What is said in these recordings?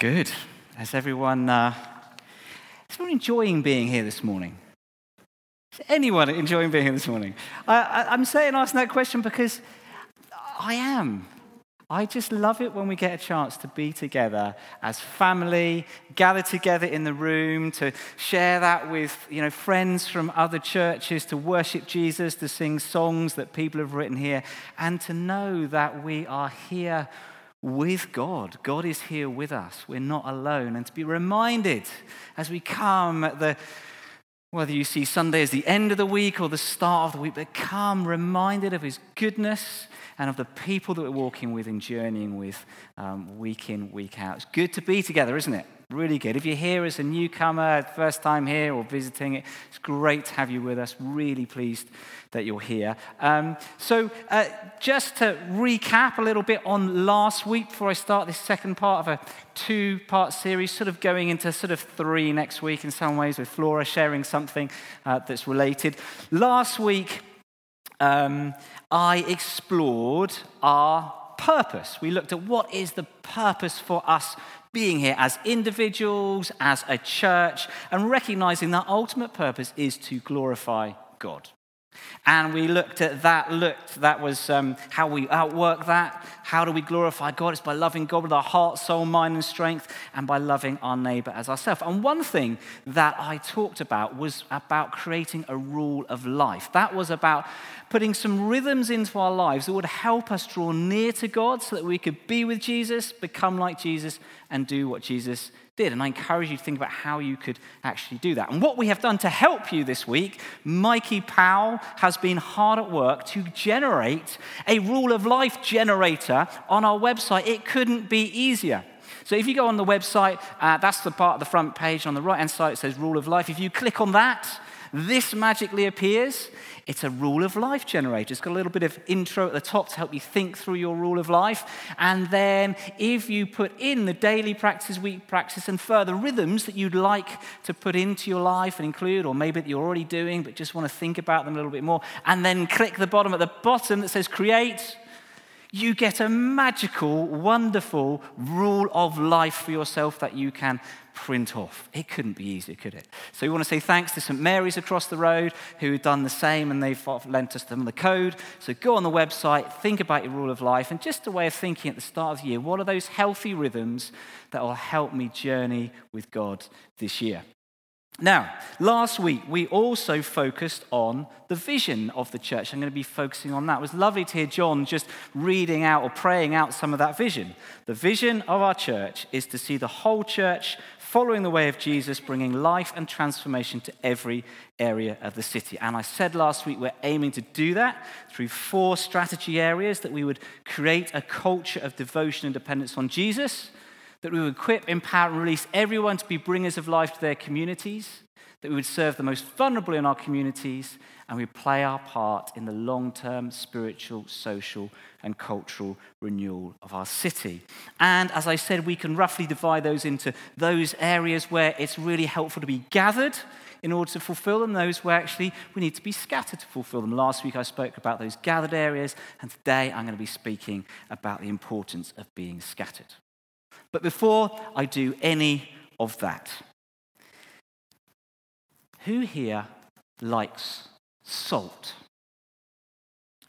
Good. Is everyone, uh, is everyone enjoying being here this morning? Is anyone enjoying being here this morning? I, am saying asking that question because I am. I just love it when we get a chance to be together as family, gather together in the room, to share that with you know, friends from other churches, to worship Jesus, to sing songs that people have written here, and to know that we are here with God. God is here with us. We're not alone. And to be reminded as we come at the whether you see Sunday as the end of the week or the start of the week, but come reminded of his goodness and of the people that we're walking with and journeying with um, week in, week out. It's good to be together, isn't it? Really good. If you're here as a newcomer, first time here or visiting it's great to have you with us. Really pleased that you're here. Um, so, uh, just to recap a little bit on last week before I start this second part of a two part series, sort of going into sort of three next week in some ways, with Flora sharing something uh, that's related. Last week, um, I explored our purpose. We looked at what is the purpose for us being here as individuals, as a church, and recognizing that ultimate purpose is to glorify God. And we looked at that, looked, that was um, how we outwork that. How do we glorify God? It's by loving God with our heart, soul, mind, and strength, and by loving our neighbor as ourselves. And one thing that I talked about was about creating a rule of life. That was about putting some rhythms into our lives that would help us draw near to God so that we could be with Jesus, become like Jesus, and do what Jesus did. And I encourage you to think about how you could actually do that. And what we have done to help you this week, Mikey Powell has been hard at work to generate a rule of life generator on our website. It couldn't be easier. So if you go on the website, uh, that's the part of the front page. On the right hand side, it says Rule of Life. If you click on that, this magically appears. It's a rule of life generator. It's got a little bit of intro at the top to help you think through your rule of life. And then if you put in the daily practice, week practice, and further rhythms that you'd like to put into your life and include, or maybe that you're already doing but just want to think about them a little bit more, and then click the bottom at the bottom that says create you get a magical, wonderful rule of life for yourself that you can print off. It couldn't be easier, could it? So we want to say thanks to St. Mary's across the road who have done the same and they've lent us them the code. So go on the website, think about your rule of life, and just a way of thinking at the start of the year what are those healthy rhythms that will help me journey with God this year? Now, last week we also focused on the vision of the church. I'm going to be focusing on that. It was lovely to hear John just reading out or praying out some of that vision. The vision of our church is to see the whole church following the way of Jesus, bringing life and transformation to every area of the city. And I said last week we're aiming to do that through four strategy areas that we would create a culture of devotion and dependence on Jesus that we would equip, empower, and release everyone to be bringers of life to their communities, that we would serve the most vulnerable in our communities, and we play our part in the long term spiritual, social, and cultural renewal of our city. And as I said, we can roughly divide those into those areas where it's really helpful to be gathered in order to fulfill them, those where actually we need to be scattered to fulfill them. Last week I spoke about those gathered areas, and today I'm going to be speaking about the importance of being scattered. But before I do any of that, who here likes salt?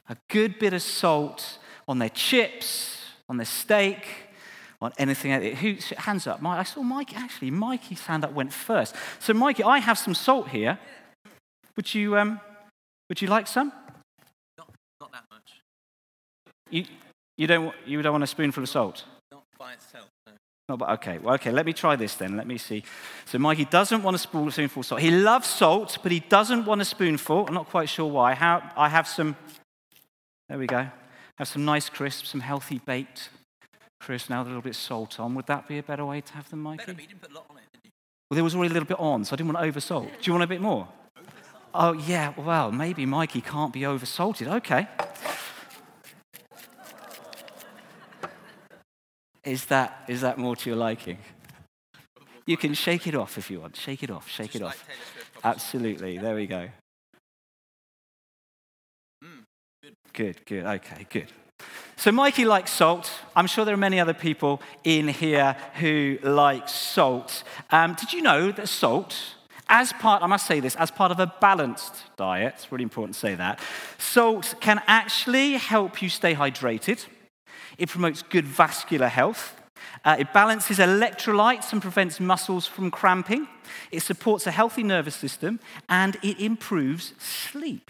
A good bit of salt on their chips, on their steak, on anything. Who, hands up. I saw Mike, actually, Mikey's hand up went first. So, Mikey, I have some salt here. Would you, um, would you like some? Not, not that much. You, you, don't, you don't want a spoonful of salt? Not by itself. No, but okay, well, okay, let me try this then. Let me see. So, Mikey doesn't want a spoonful of salt. He loves salt, but he doesn't want a spoonful. I'm not quite sure why. How, I have some, there we go. Have some nice crisps, some healthy baked crisps now, a little bit salt on. Would that be a better way to have them, Mikey? Better, but you didn't put a lot on it, did you? Well, there was already a little bit on, so I didn't want to oversalt. Do you want a bit more? Oh, yeah, well, maybe Mikey can't be oversalted. Okay. Is that, is that more to your liking? You can shake it off if you want. Shake it off, shake Just it like off. Absolutely. There we go. Mm, good. Good, good. Okay, good. So, Mikey likes salt. I'm sure there are many other people in here who like salt. Um, did you know that salt, as part, I must say this, as part of a balanced diet, it's really important to say that, salt can actually help you stay hydrated. It promotes good vascular health. Uh, it balances electrolytes and prevents muscles from cramping. It supports a healthy nervous system and it improves sleep.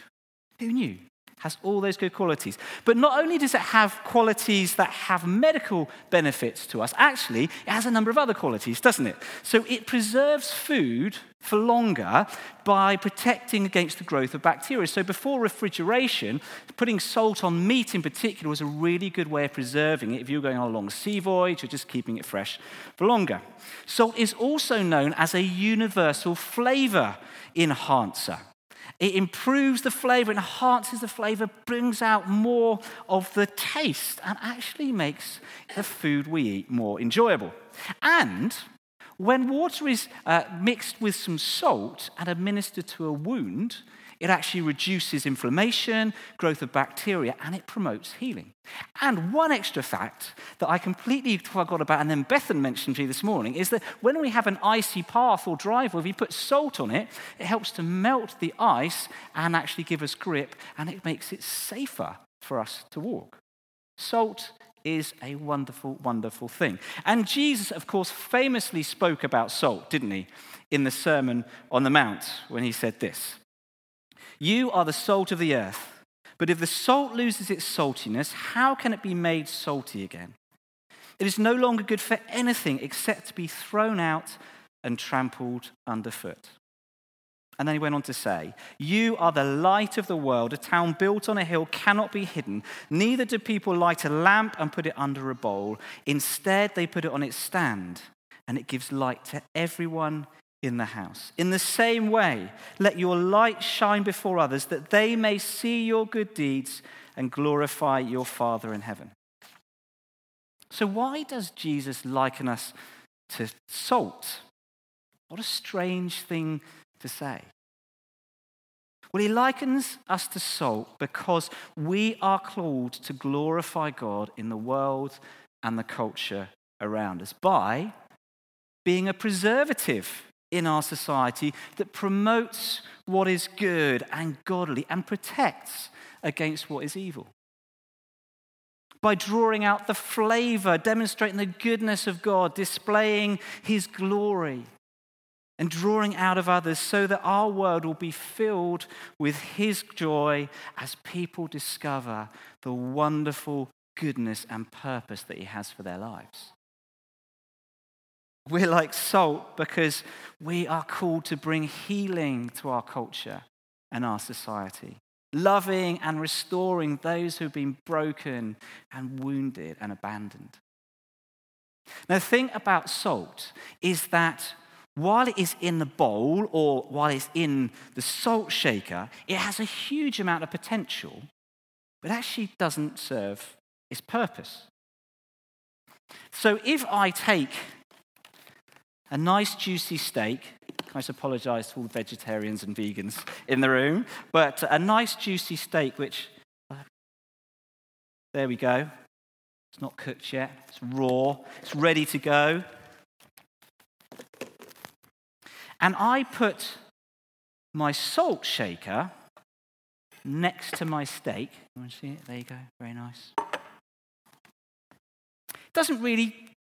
Who knew? Has all those good qualities. But not only does it have qualities that have medical benefits to us, actually, it has a number of other qualities, doesn't it? So it preserves food for longer by protecting against the growth of bacteria. So before refrigeration, putting salt on meat in particular was a really good way of preserving it if you're going on a long sea voyage or just keeping it fresh for longer. Salt is also known as a universal flavor enhancer. It improves the flavor, enhances the flavor, brings out more of the taste, and actually makes the food we eat more enjoyable. And when water is uh, mixed with some salt and administered to a wound, it actually reduces inflammation, growth of bacteria, and it promotes healing. And one extra fact that I completely forgot about, and then Bethan mentioned to you this morning, is that when we have an icy path or driveway, if you put salt on it, it helps to melt the ice and actually give us grip, and it makes it safer for us to walk. Salt is a wonderful, wonderful thing. And Jesus, of course, famously spoke about salt, didn't he, in the Sermon on the Mount when he said this you are the salt of the earth. But if the salt loses its saltiness, how can it be made salty again? It is no longer good for anything except to be thrown out and trampled underfoot. And then he went on to say, You are the light of the world. A town built on a hill cannot be hidden. Neither do people light a lamp and put it under a bowl. Instead, they put it on its stand, and it gives light to everyone in the house. In the same way, let your light shine before others that they may see your good deeds and glorify your Father in heaven. So, why does Jesus liken us to salt? What a strange thing to say. Well, he likens us to salt because we are called to glorify God in the world and the culture around us by being a preservative in our society that promotes what is good and godly and protects against what is evil. By drawing out the flavor, demonstrating the goodness of God, displaying his glory, and drawing out of others so that our world will be filled with his joy as people discover the wonderful goodness and purpose that he has for their lives. We're like salt because we are called to bring healing to our culture and our society, loving and restoring those who've been broken and wounded and abandoned. Now, the thing about salt is that while it is in the bowl or while it's in the salt shaker, it has a huge amount of potential, but actually doesn't serve its purpose. So if I take a nice juicy steak. I apologize to all vegetarians and vegans in the room, but a nice juicy steak, which, there we go. It's not cooked yet, it's raw, it's ready to go. And I put my salt shaker next to my steak. You want to see it? There you go, very nice. It Doesn't really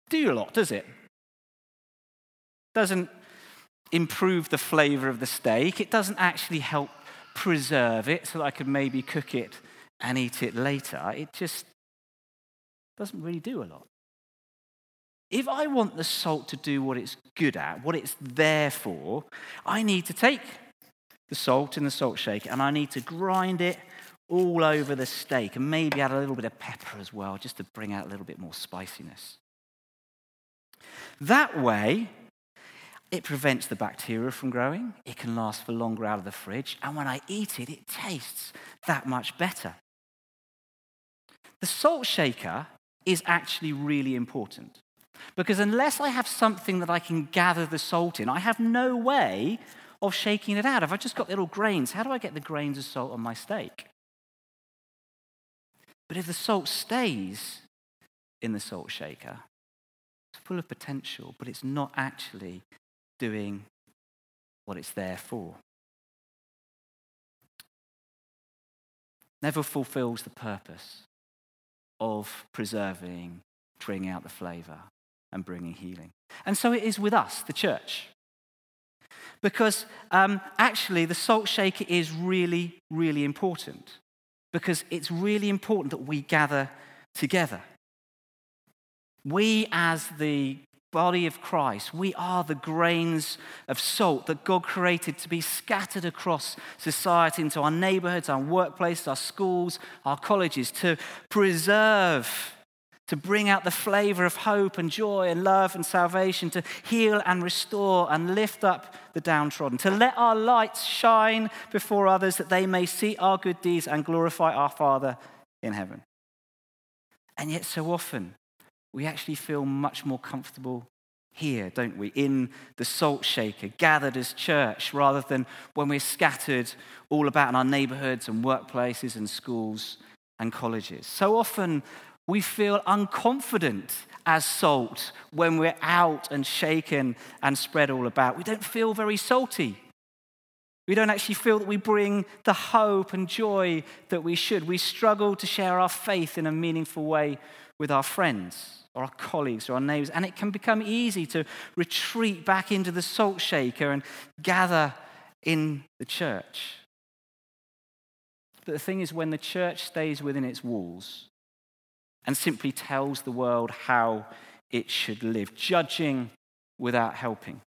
do a lot, does it? Doesn't improve the flavor of the steak. It doesn't actually help preserve it so that I could maybe cook it and eat it later. It just doesn't really do a lot. If I want the salt to do what it's good at, what it's there for, I need to take the salt in the salt shaker and I need to grind it all over the steak and maybe add a little bit of pepper as well, just to bring out a little bit more spiciness. That way, it prevents the bacteria from growing. It can last for longer out of the fridge. And when I eat it, it tastes that much better. The salt shaker is actually really important because unless I have something that I can gather the salt in, I have no way of shaking it out. If I've just got little grains, how do I get the grains of salt on my steak? But if the salt stays in the salt shaker, it's full of potential, but it's not actually doing what it's there for. Never fulfills the purpose of preserving, bringing out the flavor, and bringing healing. And so it is with us, the church. Because um, actually, the salt shaker is really, really important. Because it's really important that we gather together. We, as the body of Christ, we are the grains of salt that God created to be scattered across society into our neighborhoods, our workplaces, our schools, our colleges, to preserve to bring out the flavor of hope and joy and love and salvation, to heal and restore and lift up the downtrodden, to let our lights shine before others that they may see our good deeds and glorify our Father in heaven. And yet, so often, we actually feel much more comfortable here, don't we? In the salt shaker, gathered as church, rather than when we're scattered all about in our neighborhoods and workplaces and schools and colleges. So often, we feel unconfident as salt when we're out and shaken and spread all about. We don't feel very salty. We don't actually feel that we bring the hope and joy that we should. We struggle to share our faith in a meaningful way with our friends or our colleagues or our neighbors. And it can become easy to retreat back into the salt shaker and gather in the church. But the thing is, when the church stays within its walls, and simply tells the world how it should live, judging without helping,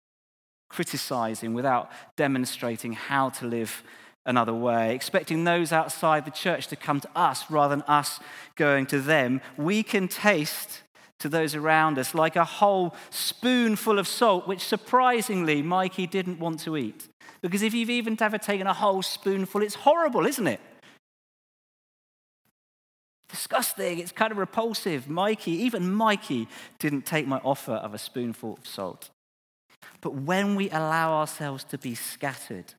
criticizing without demonstrating how to live another way, expecting those outside the church to come to us rather than us going to them. We can taste to those around us like a whole spoonful of salt, which surprisingly Mikey didn't want to eat. Because if you've even ever taken a whole spoonful, it's horrible, isn't it? disgusting. It's kind of repulsive. Mikey, even Mikey, didn't take my offer of a spoonful of salt. But when we allow ourselves to be scattered,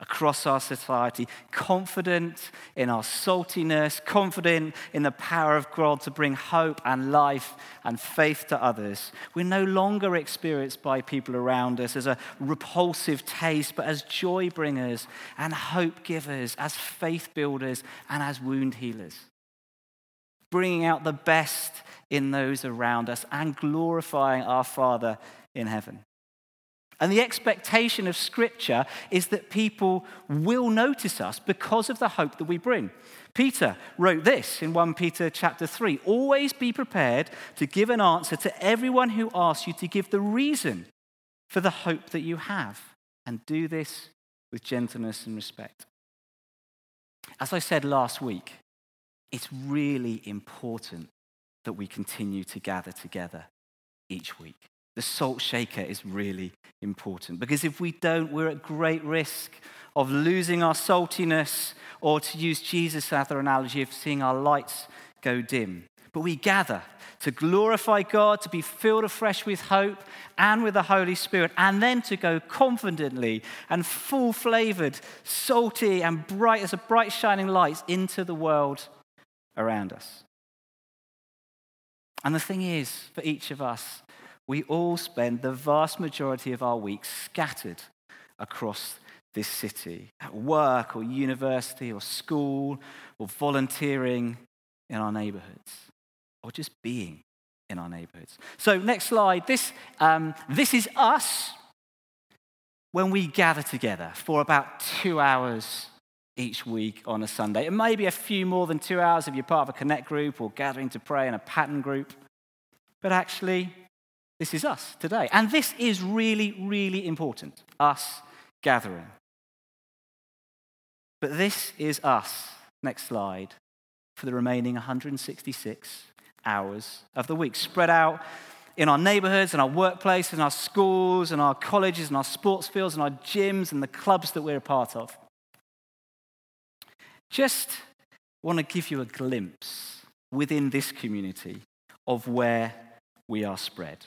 across our society, confident in our saltiness, confident in the power of God to bring hope and life and faith to others. We're no longer experienced by people around us as a repulsive taste, but as joy bringers and hope givers, as faith builders and as wound healers. Bringing out the best in those around us and glorifying our Father in heaven. And the expectation of Scripture is that people will notice us because of the hope that we bring. Peter wrote this in 1 Peter chapter 3 Always be prepared to give an answer to everyone who asks you to give the reason for the hope that you have, and do this with gentleness and respect. As I said last week, it's really important that we continue to gather together each week the salt shaker is really important because if we don't, we're at great risk of losing our saltiness or, to use Jesus' other analogy, of seeing our lights go dim. But we gather to glorify God, to be filled afresh with hope and with the Holy Spirit, and then to go confidently and full flavored, salty, and bright as a bright shining light into the world around us. And the thing is, for each of us, we all spend the vast majority of our weeks scattered across this city, at work or university or school or volunteering in our neighborhoods or just being in our neighborhoods. So, next slide. This, um, this is us when we gather together for about two hours each week on a Sunday. It may be a few more than two hours if you're part of a connect group or gathering to pray in a pattern group. But actually, this is us today. And this is really, really important us gathering. But this is us, next slide, for the remaining 166 hours of the week, spread out in our neighborhoods and our workplaces and our schools and our colleges and our sports fields and our gyms and the clubs that we're a part of. Just want to give you a glimpse within this community of where we are spread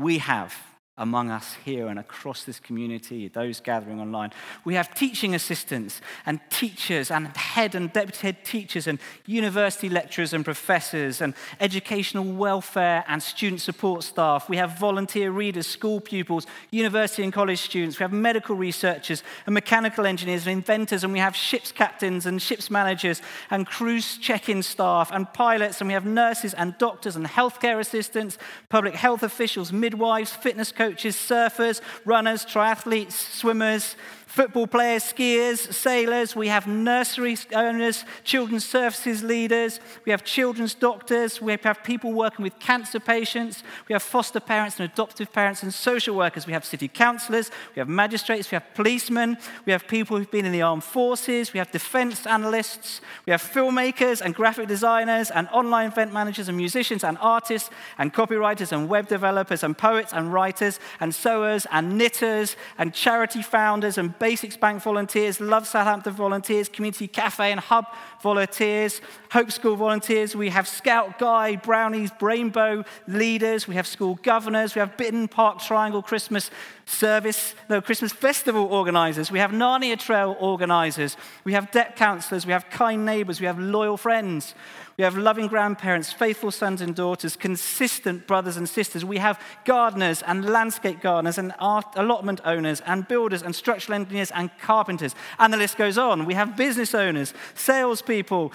we have among us here and across this community, those gathering online. We have teaching assistants and teachers and head and deputy head teachers and university lecturers and professors and educational welfare and student support staff. We have volunteer readers, school pupils, university and college students. We have medical researchers and mechanical engineers and inventors, and we have ships captains and ships managers and cruise check in staff and pilots, and we have nurses and doctors and healthcare assistants, public health officials, midwives, fitness coaches coaches, surfers, runners, triathletes, swimmers, football players, skiers, sailors. We have nursery owners, children's services leaders. We have children's doctors. We have people working with cancer patients. We have foster parents and adoptive parents and social workers. We have city councillors. We have magistrates. We have policemen. We have people who've been in the armed forces. We have defense analysts. We have filmmakers and graphic designers and online event managers and musicians and artists and copywriters and web developers and poets and writers and sewers and knitters and charity founders and Basics Bank volunteers, Love Southampton volunteers, Community Cafe and Hub volunteers, Hope School volunteers. We have Scout Guide, Brownies, Rainbow leaders. We have school governors. We have Bitterne Park Triangle Christmas service, no, Christmas festival organizers. We have Narnia Trail organizers. We have debt counselors. We have kind neighbors. We have loyal friends. We have loving grandparents, faithful sons and daughters, consistent brothers and sisters. We have gardeners and landscape gardeners and art, allotment owners and builders and structural engineers and carpenters. And the list goes on. We have business owners, salespeople,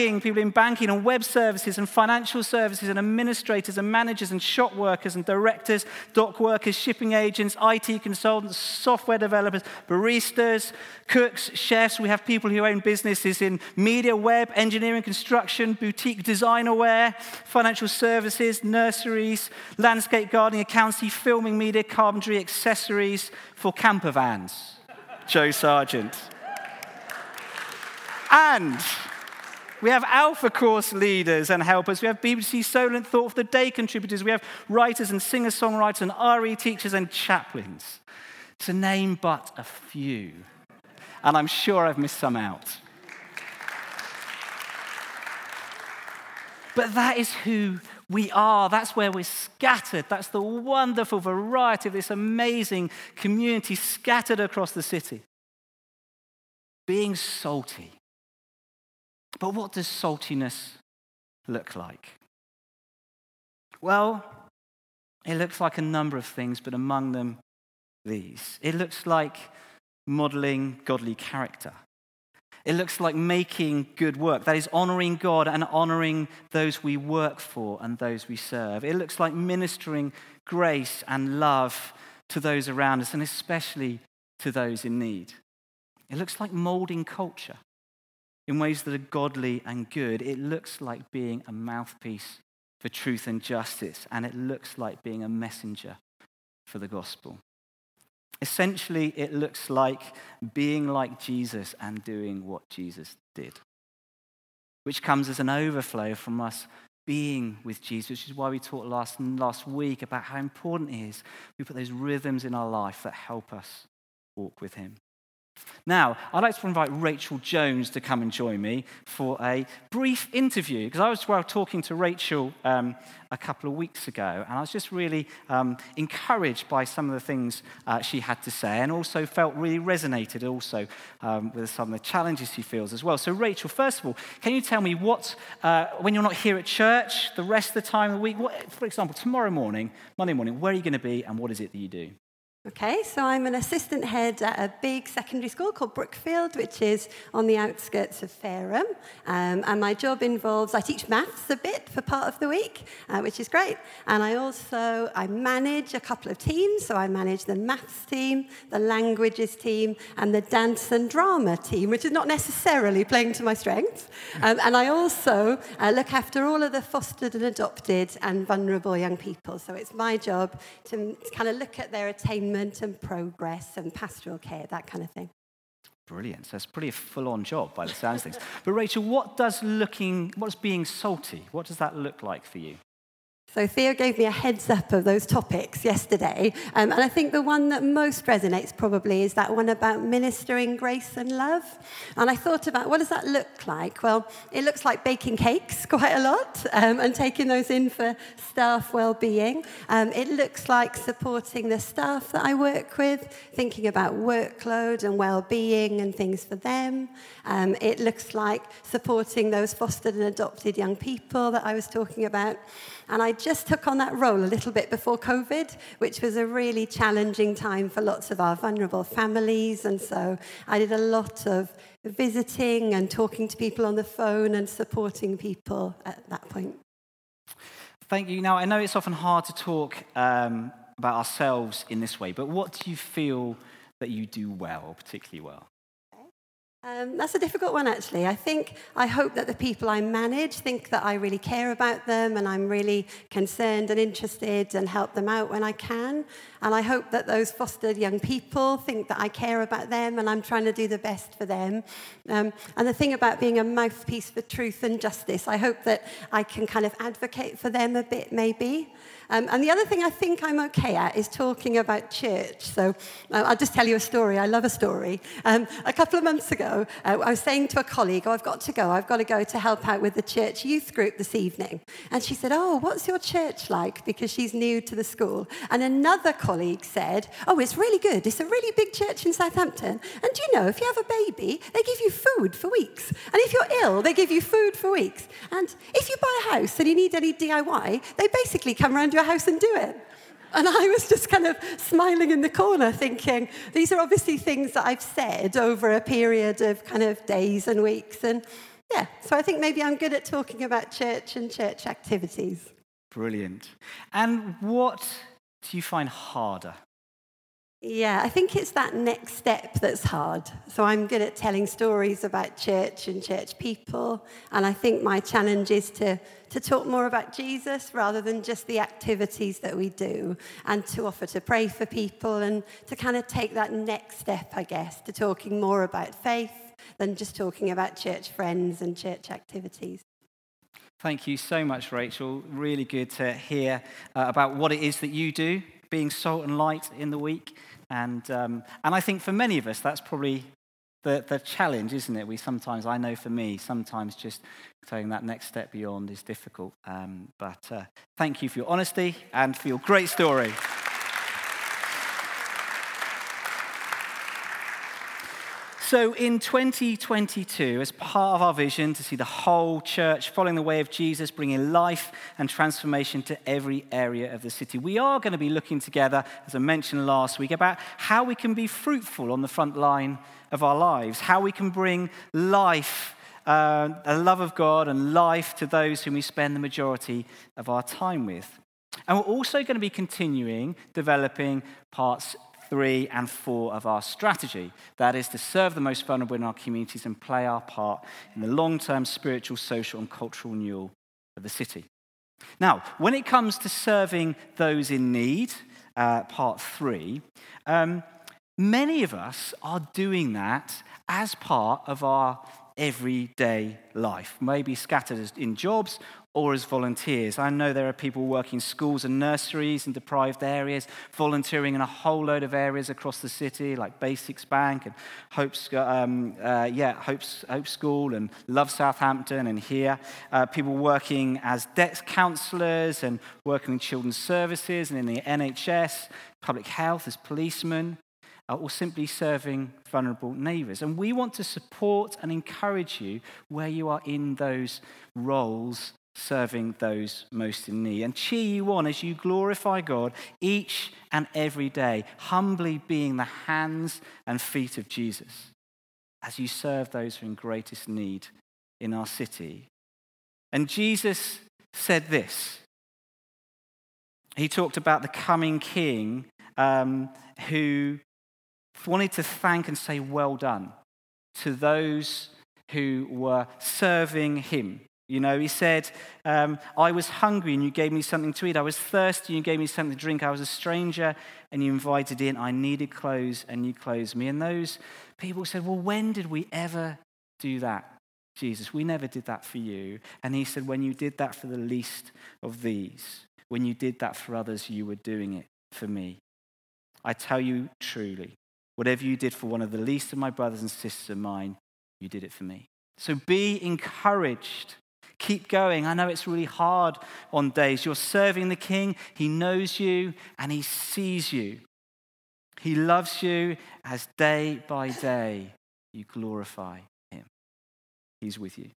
banking, people in banking and web services and financial services and administrators and managers and shop workers and directors, dock workers, shipping agents, IT consultants, software developers, baristas, cooks, chefs. We have people who own businesses in media, web, engineering, construction boutique designer wear, financial services, nurseries, landscape gardening, accountancy, filming media, carpentry, accessories for camper vans. Joe Sargent. And we have Alpha Course leaders and helpers. We have BBC Solent Thought of the Day contributors. We have writers and singer songwriters and RE teachers and chaplains, to name but a few. And I'm sure I've missed some out. But that is who we are. That's where we're scattered. That's the wonderful variety of this amazing community scattered across the city. Being salty. But what does saltiness look like? Well, it looks like a number of things, but among them, these. It looks like modeling godly character. It looks like making good work. That is honoring God and honoring those we work for and those we serve. It looks like ministering grace and love to those around us and especially to those in need. It looks like molding culture in ways that are godly and good. It looks like being a mouthpiece for truth and justice, and it looks like being a messenger for the gospel. Essentially, it looks like being like Jesus and doing what Jesus did, which comes as an overflow from us being with Jesus, which is why we talked last, last week about how important it is we put those rhythms in our life that help us walk with Him. Now, I'd like to invite Rachel Jones to come and join me for a brief interview because I was talking to Rachel um, a couple of weeks ago and I was just really um, encouraged by some of the things uh, she had to say and also felt really resonated also um, with some of the challenges she feels as well. So, Rachel, first of all, can you tell me what, uh, when you're not here at church, the rest of the time of the week, what, for example, tomorrow morning, Monday morning, where are you going to be and what is it that you do? Okay, so I'm an assistant head at a big secondary school called Brookfield, which is on the outskirts of Fareham. Um, and my job involves, I teach maths a bit for part of the week, uh, which is great. And I also, I manage a couple of teams. So I manage the maths team, the languages team, and the dance and drama team, which is not necessarily playing to my strengths. Um, and I also uh, look after all of the fostered and adopted and vulnerable young people. So it's my job to, to kind of look at their attainment and progress and pastoral care, that kind of thing. Brilliant. So it's pretty a full-on job by the sounds of things. But Rachel, what does looking, what does being salty, what does that look like for you? So Theo gave me a heads up of those topics yesterday, um, and I think the one that most resonates probably is that one about ministering grace and love. And I thought about what does that look like? Well, it looks like baking cakes quite a lot um, and taking those in for staff well-being. Um, it looks like supporting the staff that I work with, thinking about workload and well-being and things for them. Um, it looks like supporting those fostered and adopted young people that I was talking about. And I just took on that role a little bit before COVID, which was a really challenging time for lots of our vulnerable families. And so I did a lot of visiting and talking to people on the phone and supporting people at that point. Thank you. Now, I know it's often hard to talk um, about ourselves in this way, but what do you feel that you do well, particularly well? Um, that's a difficult one, actually. I think, I hope that the people I manage think that I really care about them and I'm really concerned and interested and help them out when I can. And I hope that those fostered young people think that I care about them and I'm trying to do the best for them. Um, and the thing about being a mouthpiece for truth and justice, I hope that I can kind of advocate for them a bit, maybe. Um, and the other thing I think I'm okay at is talking about church. So uh, I'll just tell you a story. I love a story. Um, a couple of months ago, uh, I was saying to a colleague, Oh, I've got to go. I've got to go to help out with the church youth group this evening. And she said, Oh, what's your church like? Because she's new to the school. And another colleague said, Oh, it's really good. It's a really big church in Southampton. And do you know, if you have a baby, they give you food for weeks. And if you're ill, they give you food for weeks. And if you buy a house and you need any DIY, they basically come around your house and do it. And I was just kind of smiling in the corner, thinking, these are obviously things that I've said over a period of kind of days and weeks. And yeah, so I think maybe I'm good at talking about church and church activities. Brilliant. And what do you find harder? Yeah, I think it's that next step that's hard. So I'm good at telling stories about church and church people. And I think my challenge is to, to talk more about Jesus rather than just the activities that we do, and to offer to pray for people and to kind of take that next step, I guess, to talking more about faith than just talking about church friends and church activities. Thank you so much, Rachel. Really good to hear uh, about what it is that you do, being salt and light in the week. And, um, and I think for many of us, that's probably the, the challenge, isn't it? We sometimes, I know for me, sometimes just taking that next step beyond is difficult. Um, but uh, thank you for your honesty and for your great story. So, in 2022, as part of our vision to see the whole church following the way of Jesus, bringing life and transformation to every area of the city, we are going to be looking together, as I mentioned last week, about how we can be fruitful on the front line of our lives, how we can bring life, uh, the love of God, and life to those whom we spend the majority of our time with. And we're also going to be continuing developing parts three, and four of our strategy. That is to serve the most vulnerable in our communities and play our part in the long term spiritual, social, and cultural renewal of the city. Now, when it comes to serving those in need, uh, part three, um, many of us are doing that as part of our everyday life, maybe scattered in jobs or as volunteers. I know there are people working in schools and nurseries in deprived areas, volunteering in a whole load of areas across the city, like Basics Bank and Hope, um, uh, yeah, Hope's, Hope School and Love Southampton and here. Uh, people working as debt counsellors and working in children's services and in the NHS, public health as policemen uh, or simply serving vulnerable neighbours. And we want to support and encourage you where you are in those roles serving those most in need. And cheer you on as you glorify God each and every day, humbly being the hands and feet of Jesus as you serve those who are in greatest need in our city. And Jesus said this. He talked about the coming king um, who wanted to thank and say, Well done to those who were serving him. You know, he said, um, I was hungry and you gave me something to eat. I was thirsty and you gave me something to drink. I was a stranger and you invited in. I needed clothes and you clothed me. And those people said, Well, when did we ever do that, Jesus? We never did that for you. And he said, When you did that for the least of these. when you did that for others, you were doing it for me. I tell you truly, whatever you did for one of the least of my brothers and sisters of mine, you did it for me. So be encouraged. Keep going. I know it's really hard on days. You're serving the King, He knows you and He sees you. He loves you as day by day you glorify Him. He's with you.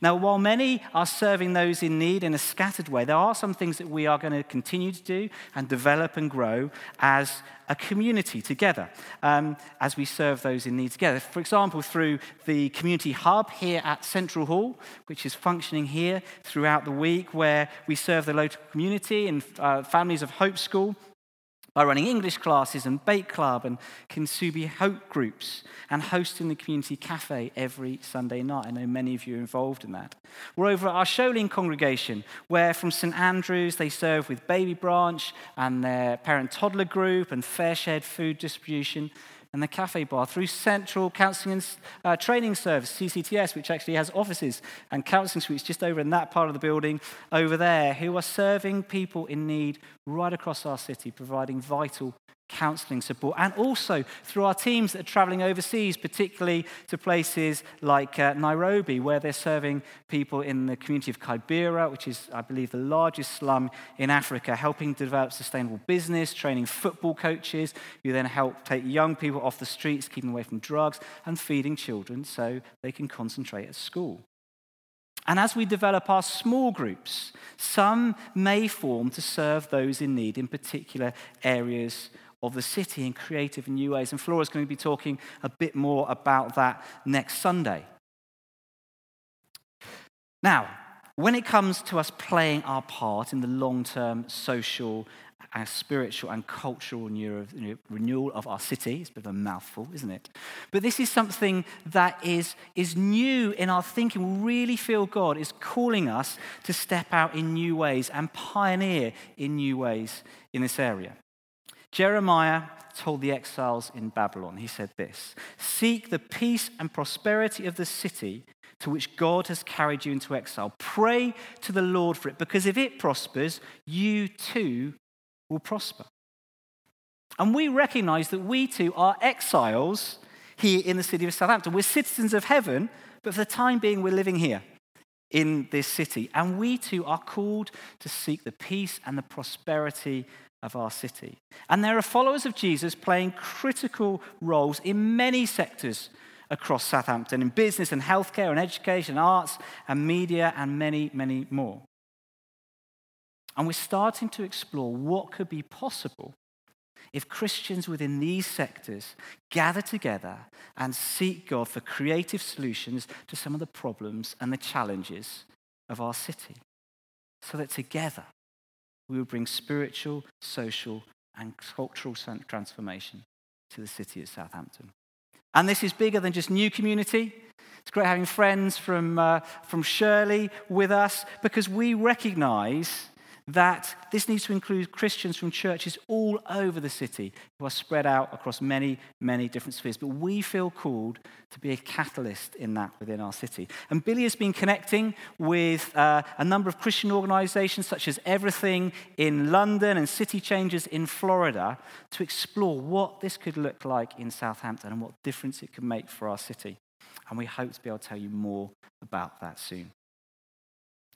Now, while many are serving those in need in a scattered way, there are some things that we are going to continue to do and develop and grow as a community together um, as we serve those in need together. For example, through the community hub here at Central Hall, which is functioning here throughout the week, where we serve the local community and uh, families of Hope School by running English classes and bake club and Kintsugi Hope groups and hosting the community cafe every Sunday night. I know many of you are involved in that. We're over at our Sholing congregation, where from St Andrews they serve with Baby Branch and their parent toddler group and fair shared food distribution and the cafe bar through Central Counselling and uh, Training Service, CCTS, which actually has offices and counselling suites just over in that part of the building over there, who are serving people in need right across our city, providing vital counselling support, and also through our teams that are travelling overseas, particularly to places like uh, Nairobi, where they're serving people in the community of Kibera, which is, I believe, the largest slum in Africa, helping to develop sustainable business, training football coaches who then help take young people off the streets, keeping them away from drugs, and feeding children so they can concentrate at school. And as we develop our small groups, some may form to serve those in need in particular areas of the city in creative and new ways. And Flora's going to be talking a bit more about that next Sunday. Now, when it comes to us playing our part in the long term social and spiritual and cultural renewal of our city. It's a bit of a mouthful, isn't it? But this is something that is, is new in our thinking. We really feel God is calling us to step out in new ways and pioneer in new ways in this area. Jeremiah told the exiles in Babylon, he said this Seek the peace and prosperity of the city to which God has carried you into exile. Pray to the Lord for it, because if it prospers, you too will prosper. And we recognize that we too are exiles here in the city of Southampton. We're citizens of heaven, but for the time being, we're living here in this city. And we too are called to seek the peace and the prosperity of our city. And there are followers of Jesus playing critical roles in many sectors across Southampton in business and healthcare and education, arts and media, and many, many more. And we're starting to explore what could be possible if Christians within these sectors gather together and seek God for creative solutions to some of the problems and the challenges of our city. So that together we will bring spiritual, social, and cultural transformation to the city of Southampton. And this is bigger than just new community. It's great having friends from, uh, from Shirley with us because we recognize that this needs to include Christians from churches all over the city who are spread out across many, many different spheres. But we feel called to be a catalyst in that within our city. And Billy has been connecting with uh, a number of Christian organizations, such as Everything in London and City Changers in Florida, to explore what this could look like in Southampton and what difference it could make for our city. And we hope to be able to tell you more about that soon.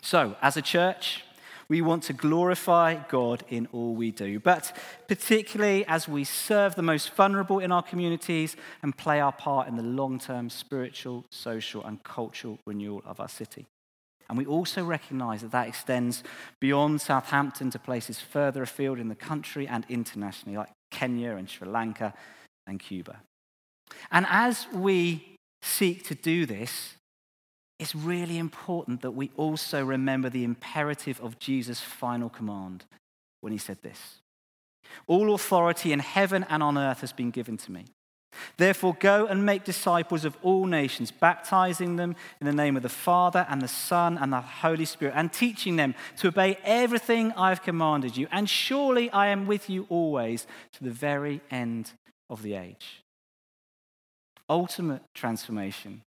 So, as a church, we want to glorify God in all we do, but particularly as we serve the most vulnerable in our communities and play our part in the long term spiritual, social, and cultural renewal of our city. And we also recognize that that extends beyond Southampton to places further afield in the country and internationally, like Kenya and Sri Lanka and Cuba. And as we seek to do this, it's really important that we also remember the imperative of Jesus' final command when he said this All authority in heaven and on earth has been given to me. Therefore, go and make disciples of all nations, baptizing them in the name of the Father and the Son and the Holy Spirit, and teaching them to obey everything I have commanded you. And surely I am with you always to the very end of the age. Ultimate transformation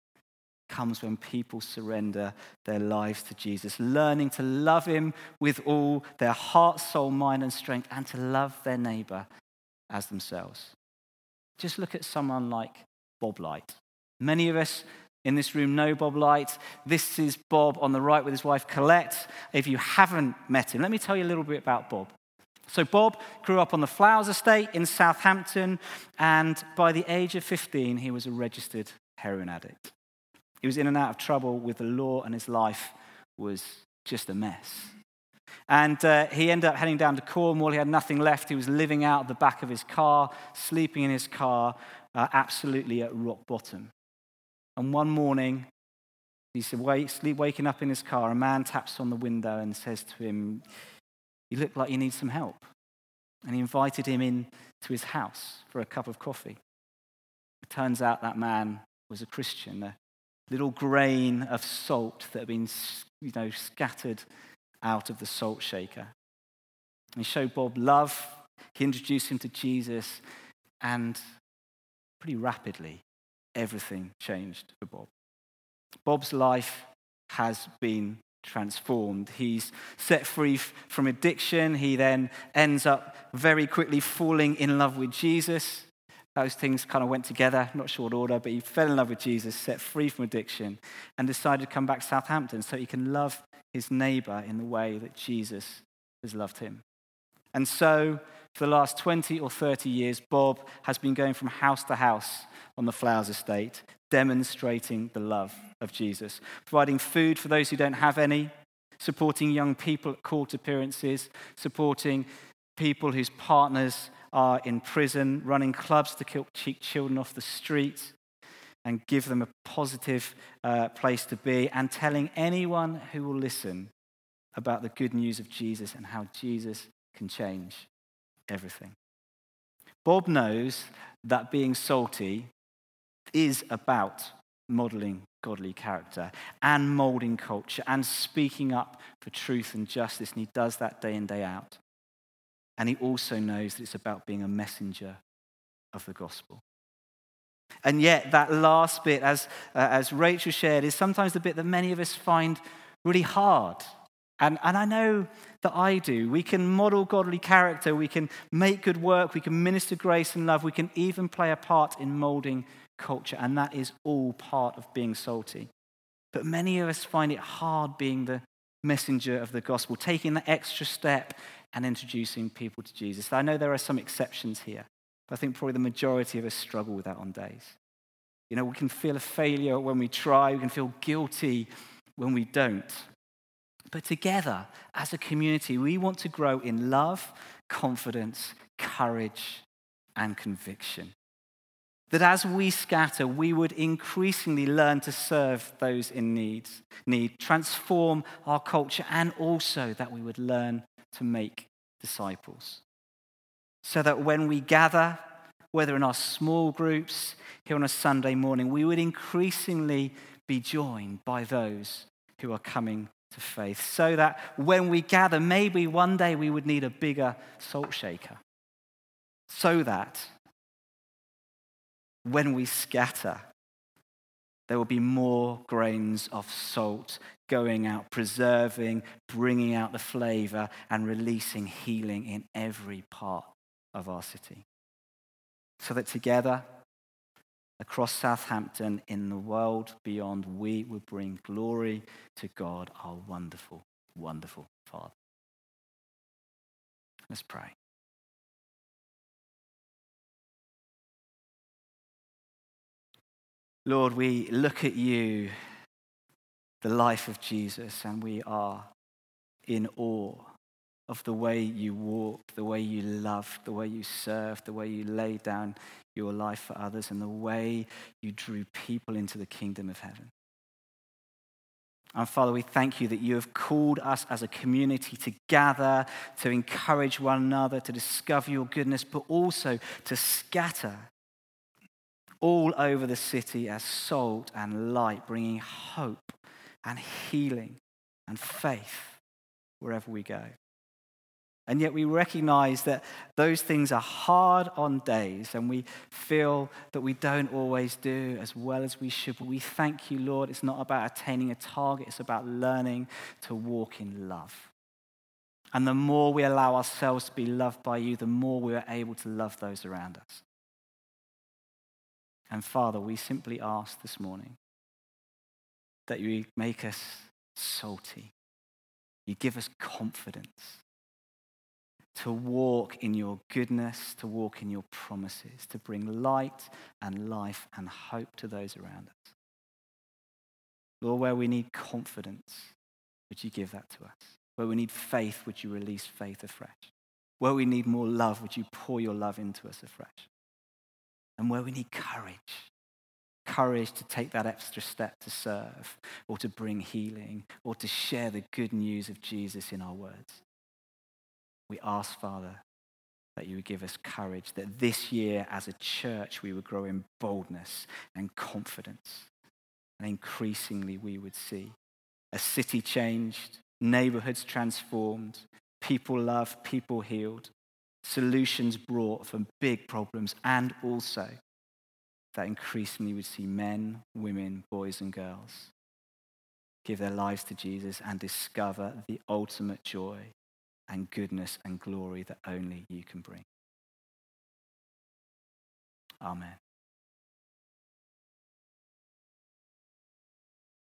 comes when people surrender their lives to Jesus, learning to love him with all their heart, soul, mind, and strength, and to love their neighbor as themselves. Just look at someone like Bob Light. Many of us in this room know Bob Light. This is Bob on the right with his wife Colette. If you haven't met him, let me tell you a little bit about Bob. So, Bob grew up on the Flowers Estate in Southampton, and by the age of 15, he was a registered heroin addict. He was in and out of trouble with the law, and his life was just a mess. And uh, he ended up heading down to Cornwall. He had nothing left. He was living out of the back of his car, sleeping in his car, uh, absolutely at rock bottom. And one morning, he said, wake, sleep, waking up in his car, a man taps on the window and says to him, You look like you need some help. And he invited him in to his house for a cup of coffee. It turns out that man was a Christian, a little grain of salt that had been you know, scattered out of the salt shaker. He showed Bob love. He introduced him to Jesus, and pretty rapidly, everything changed for Bob. Bob's life has been transformed. He's set free from addiction. He then ends up very quickly falling in love with Jesus. Those things kind of went together, not sure what order, but he fell in love with Jesus, set free from addiction, and decided to come back to Southampton so he can love his neighbor in the way that Jesus has loved him. And so, for the last 20 or 30 years, Bob has been going from house to house on the Flowers Estate, demonstrating the love of Jesus, providing food for those who don't have any, supporting young people at court appearances, supporting people whose partners are in prison, running clubs to keep children off the street and give them a positive uh, place to be, and telling anyone who will listen about the good news of Jesus and how Jesus can change everything. Bob knows that being salty is about modeling godly character and molding culture and speaking up for truth and justice. And he does that day in, day out. And he also knows that it's about being a messenger of the gospel. And yet, that last bit, as, uh, as Rachel shared, is sometimes the bit that many of us find really hard. And, and I know that I do. We can model godly character, we can make good work, we can minister grace and love, we can even play a part in molding culture, and that is all part of being salty. But many of us find it hard being the messenger of the gospel, taking that extra step and introducing people to Jesus. I know there are some exceptions here, but I think probably the majority of us struggle with that on days. You know, we can feel a failure when we try, we can feel guilty when we don't. But together, as a community, we want to grow in love, confidence, courage, and conviction. That as we scatter, we would increasingly learn to serve those in need, need, transform our culture, and also that we would learn to make disciples. So that when we gather, whether in our small groups here on a Sunday morning, we would increasingly be joined by those who are coming to faith. So that when we gather, maybe one day we would need a bigger salt shaker. So that when we scatter, there will be more grains of salt going out, preserving, bringing out the flavor, and releasing healing in every part of our city. So that together, across Southampton, in the world beyond, we will bring glory to God, our wonderful, wonderful Father. Let's pray. Lord, we look at you, the life of Jesus, and we are in awe of the way you walked, the way you loved, the way you served, the way you laid down your life for others, and the way you drew people into the kingdom of heaven. And Father, we thank you that you have called us as a community to gather, to encourage one another, to discover your goodness, but also to scatter all over the city as salt and light, bringing hope and healing and faith wherever we go. And yet we recognize that those things are hard on days and we feel that we don't always do as well as we should. But we thank you, Lord. It's not about attaining a target, it's about learning to walk in love. And the more we allow ourselves to be loved by you, the more we are able to love those around us. And Father, we simply ask this morning that you make us salty. You give us confidence to walk in your goodness, to walk in your promises, to bring light and life and hope to those around us. Lord, where we need confidence, would you give that to us? Where we need faith, would you release faith afresh? Where we need more love, would you pour your love into us afresh? And where we need courage, courage to take that extra step to serve or to bring healing or to share the good news of Jesus in our words. We ask, Father, that you would give us courage, that this year as a church we would grow in boldness and confidence. And increasingly we would see a city changed, neighborhoods transformed, people loved, people healed, solutions brought for big problems, and also that increasingly we would see men, women, boys, and girls give their lives to Jesus and discover the ultimate joy and goodness and glory that only you can bring. Amen.